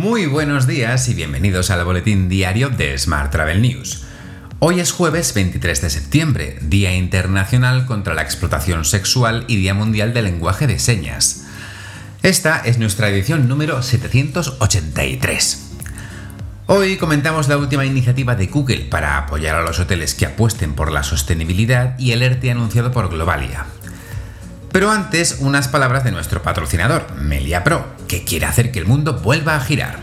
Muy buenos días y bienvenidos al boletín diario de Smart Travel News. Hoy es jueves 23 de septiembre, Día Internacional contra la Explotación Sexual y Día Mundial del Lenguaje de Señas. Esta es nuestra edición número 783. Hoy comentamos la última iniciativa de Google para apoyar a los hoteles que apuesten por la sostenibilidad y el ERTE anunciado por Globalia. Pero antes, unas palabras de nuestro patrocinador, Melia Pro, que quiere hacer que el mundo vuelva a girar.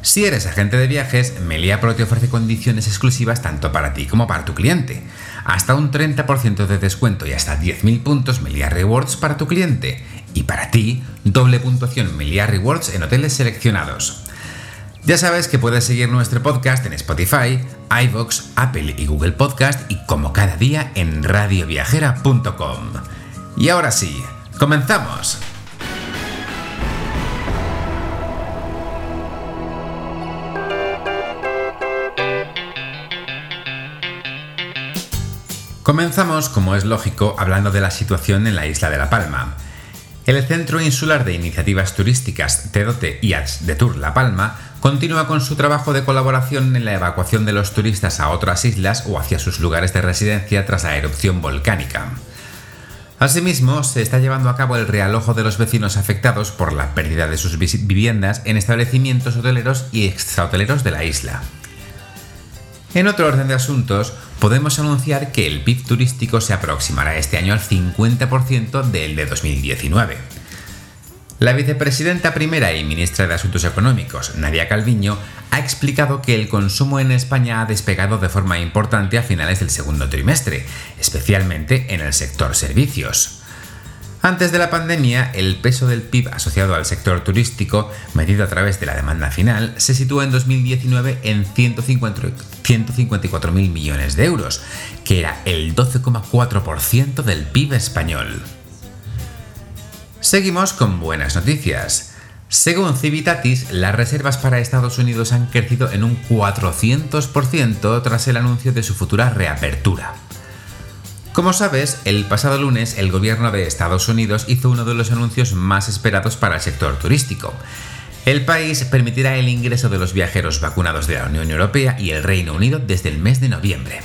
Si eres agente de viajes, Melia Pro te ofrece condiciones exclusivas tanto para ti como para tu cliente. Hasta un 30% de descuento y hasta 10.000 puntos Melia Rewards para tu cliente. Y para ti, doble puntuación Melia Rewards en hoteles seleccionados. Ya sabes que puedes seguir nuestro podcast en Spotify, iVoox, Apple y Google Podcast y como cada día en radioviajera.com. Y ahora sí, comenzamos. Comenzamos, como es lógico, hablando de la situación en la isla de La Palma. El Centro Insular de Iniciativas Turísticas Tedote IATS de Tour La Palma continúa con su trabajo de colaboración en la evacuación de los turistas a otras islas o hacia sus lugares de residencia tras la erupción volcánica. Asimismo, se está llevando a cabo el realojo de los vecinos afectados por la pérdida de sus viviendas en establecimientos hoteleros y extrahoteleros de la isla. En otro orden de asuntos, podemos anunciar que el PIB turístico se aproximará este año al 50% del de 2019. La vicepresidenta primera y ministra de Asuntos Económicos, Nadia Calviño, ha explicado que el consumo en España ha despegado de forma importante a finales del segundo trimestre, especialmente en el sector servicios. Antes de la pandemia, el peso del PIB asociado al sector turístico, medido a través de la demanda final, se situó en 2019 en 154.000 millones de euros, que era el 12,4% del PIB español. Seguimos con buenas noticias. Según Civitatis, las reservas para Estados Unidos han crecido en un 400% tras el anuncio de su futura reapertura. Como sabes, el pasado lunes el gobierno de Estados Unidos hizo uno de los anuncios más esperados para el sector turístico. El país permitirá el ingreso de los viajeros vacunados de la Unión Europea y el Reino Unido desde el mes de noviembre.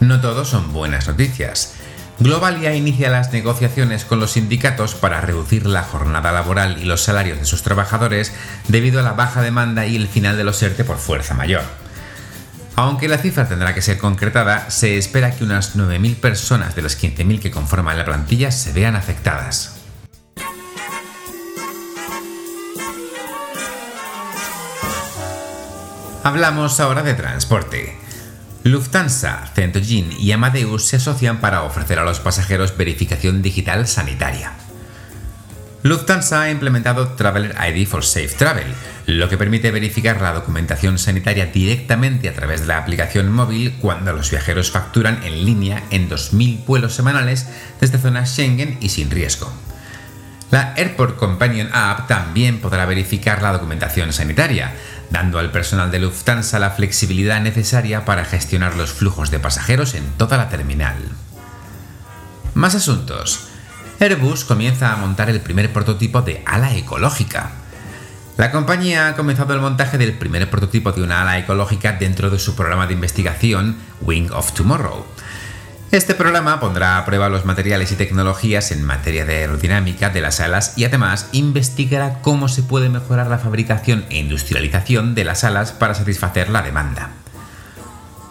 No todos son buenas noticias. Globalia inicia las negociaciones con los sindicatos para reducir la jornada laboral y los salarios de sus trabajadores debido a la baja demanda y el final de los ERTE por fuerza mayor. Aunque la cifra tendrá que ser concretada, se espera que unas 9.000 personas de las 15.000 que conforman la plantilla se vean afectadas. Hablamos ahora de transporte. Lufthansa, Centogin y Amadeus se asocian para ofrecer a los pasajeros verificación digital sanitaria. Lufthansa ha implementado Traveler ID for Safe Travel, lo que permite verificar la documentación sanitaria directamente a través de la aplicación móvil cuando los viajeros facturan en línea en 2.000 vuelos semanales desde zonas Schengen y sin riesgo. La Airport Companion App también podrá verificar la documentación sanitaria, dando al personal de Lufthansa la flexibilidad necesaria para gestionar los flujos de pasajeros en toda la terminal. Más asuntos. Airbus comienza a montar el primer prototipo de ala ecológica. La compañía ha comenzado el montaje del primer prototipo de una ala ecológica dentro de su programa de investigación Wing of Tomorrow, este programa pondrá a prueba los materiales y tecnologías en materia de aerodinámica de las alas y además investigará cómo se puede mejorar la fabricación e industrialización de las alas para satisfacer la demanda.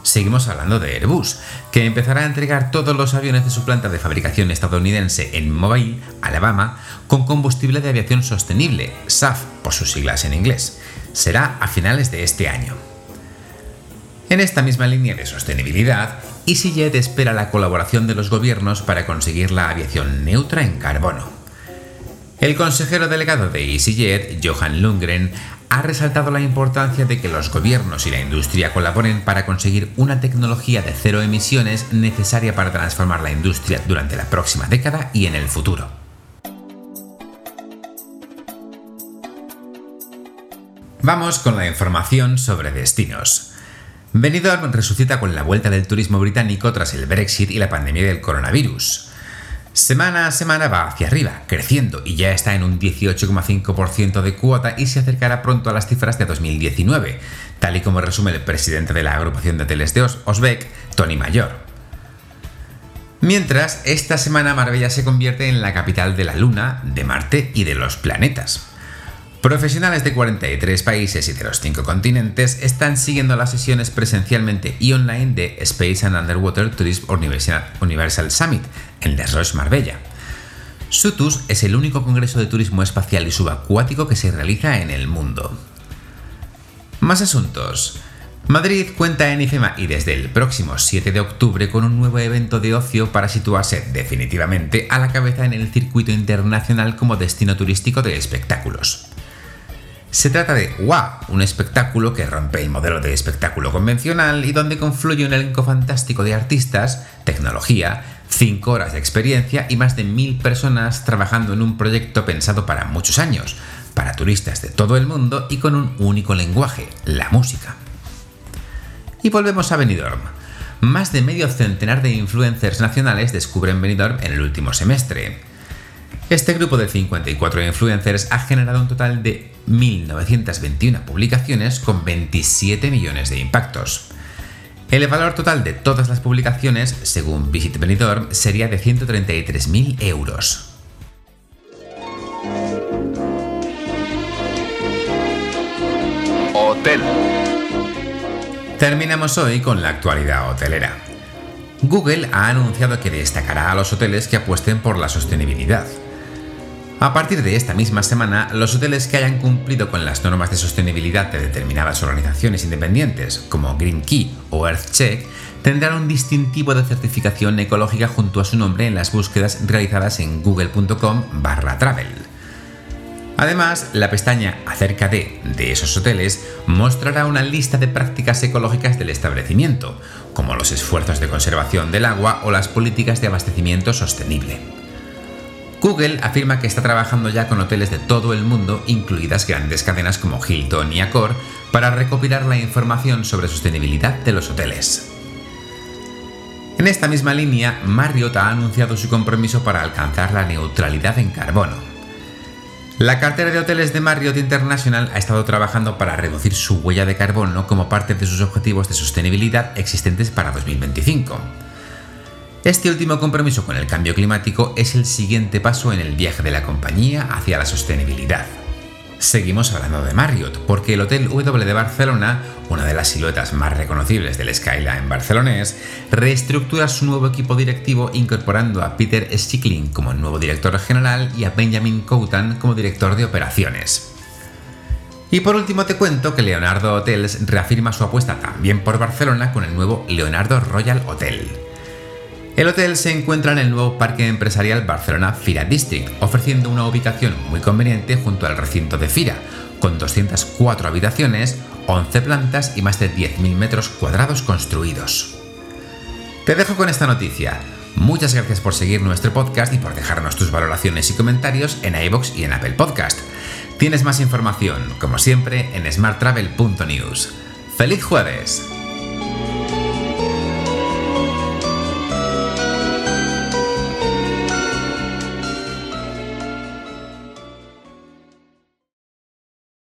Seguimos hablando de Airbus, que empezará a entregar todos los aviones de su planta de fabricación estadounidense en Mobile, Alabama, con combustible de aviación sostenible, SAF por sus siglas en inglés. Será a finales de este año. En esta misma línea de sostenibilidad, EasyJet espera la colaboración de los gobiernos para conseguir la aviación neutra en carbono. El consejero delegado de EasyJet, Johan Lundgren, ha resaltado la importancia de que los gobiernos y la industria colaboren para conseguir una tecnología de cero emisiones necesaria para transformar la industria durante la próxima década y en el futuro. Vamos con la información sobre destinos. Benidorm resucita con la vuelta del turismo británico tras el Brexit y la pandemia del coronavirus. Semana a semana va hacia arriba, creciendo y ya está en un 18,5% de cuota y se acercará pronto a las cifras de 2019, tal y como resume el presidente de la agrupación de hoteles de Osbeck, Tony Mayor. Mientras, esta semana Marbella se convierte en la capital de la Luna, de Marte y de los planetas. Profesionales de 43 países y de los 5 continentes están siguiendo las sesiones presencialmente y online de Space and Underwater Tourism Universal Summit en Les Roches, Marbella. SUTUS es el único congreso de turismo espacial y subacuático que se realiza en el mundo. Más asuntos. Madrid cuenta en IFEMA y desde el próximo 7 de octubre con un nuevo evento de ocio para situarse definitivamente a la cabeza en el circuito internacional como destino turístico de espectáculos. Se trata de WA, un espectáculo que rompe el modelo de espectáculo convencional y donde confluye un elenco fantástico de artistas, tecnología, 5 horas de experiencia y más de mil personas trabajando en un proyecto pensado para muchos años, para turistas de todo el mundo y con un único lenguaje, la música. Y volvemos a Benidorm. Más de medio centenar de influencers nacionales descubren Benidorm en el último semestre. Este grupo de 54 influencers ha generado un total de 1.921 publicaciones con 27 millones de impactos. El valor total de todas las publicaciones, según Visit Benidorm, sería de 133.000 euros. Hotel. Terminamos hoy con la actualidad hotelera. Google ha anunciado que destacará a los hoteles que apuesten por la sostenibilidad. A partir de esta misma semana, los hoteles que hayan cumplido con las normas de sostenibilidad de determinadas organizaciones independientes, como Green Key o EarthCheck, tendrán un distintivo de certificación ecológica junto a su nombre en las búsquedas realizadas en google.com barra travel. Además, la pestaña acerca de, de esos hoteles mostrará una lista de prácticas ecológicas del establecimiento, como los esfuerzos de conservación del agua o las políticas de abastecimiento sostenible. Google afirma que está trabajando ya con hoteles de todo el mundo, incluidas grandes cadenas como Hilton y Accor, para recopilar la información sobre sostenibilidad de los hoteles. En esta misma línea, Marriott ha anunciado su compromiso para alcanzar la neutralidad en carbono. La cartera de hoteles de Marriott International ha estado trabajando para reducir su huella de carbono como parte de sus objetivos de sostenibilidad existentes para 2025. Este último compromiso con el cambio climático es el siguiente paso en el viaje de la compañía hacia la sostenibilidad. Seguimos hablando de Marriott, porque el Hotel W de Barcelona, una de las siluetas más reconocibles del Skyline barcelonés, reestructura su nuevo equipo directivo incorporando a Peter Schickling como nuevo director general y a Benjamin Coutan como director de operaciones. Y por último te cuento que Leonardo Hotels reafirma su apuesta también por Barcelona con el nuevo Leonardo Royal Hotel. El hotel se encuentra en el nuevo parque empresarial Barcelona Fira District, ofreciendo una ubicación muy conveniente junto al recinto de Fira, con 204 habitaciones, 11 plantas y más de 10.000 metros cuadrados construidos. Te dejo con esta noticia. Muchas gracias por seguir nuestro podcast y por dejarnos tus valoraciones y comentarios en iBox y en Apple Podcast. Tienes más información, como siempre, en smarttravel.news. ¡Feliz jueves!